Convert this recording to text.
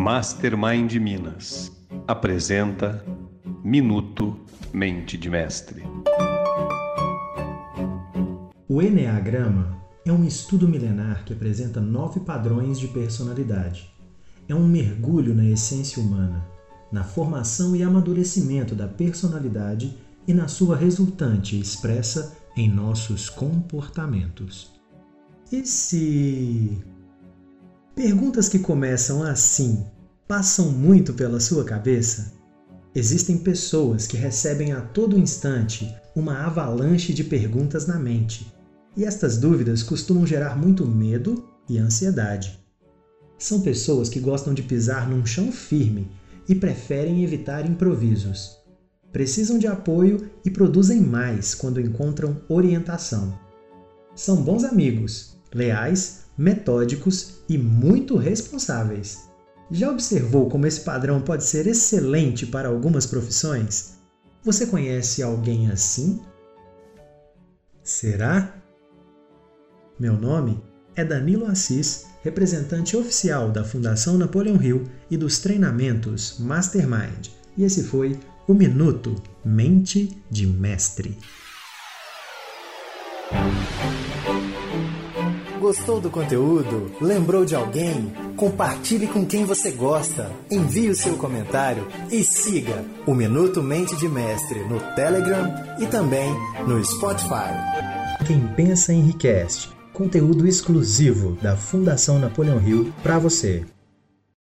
Mastermind Minas apresenta Minuto Mente de Mestre. O Enneagrama é um estudo milenar que apresenta nove padrões de personalidade. É um mergulho na essência humana, na formação e amadurecimento da personalidade e na sua resultante expressa em nossos comportamentos. E se Perguntas que começam assim passam muito pela sua cabeça? Existem pessoas que recebem a todo instante uma avalanche de perguntas na mente, e estas dúvidas costumam gerar muito medo e ansiedade. São pessoas que gostam de pisar num chão firme e preferem evitar improvisos. Precisam de apoio e produzem mais quando encontram orientação. São bons amigos, leais metódicos e muito responsáveis. Já observou como esse padrão pode ser excelente para algumas profissões? Você conhece alguém assim? Será? Meu nome é Danilo Assis, representante oficial da Fundação Napoleão Hill e dos treinamentos Mastermind. E esse foi o Minuto Mente de Mestre. Gostou do conteúdo? Lembrou de alguém? Compartilhe com quem você gosta. Envie o seu comentário e siga o Minuto Mente de Mestre no Telegram e também no Spotify. Quem pensa enriquece. Conteúdo exclusivo da Fundação Napoleão Hill para você.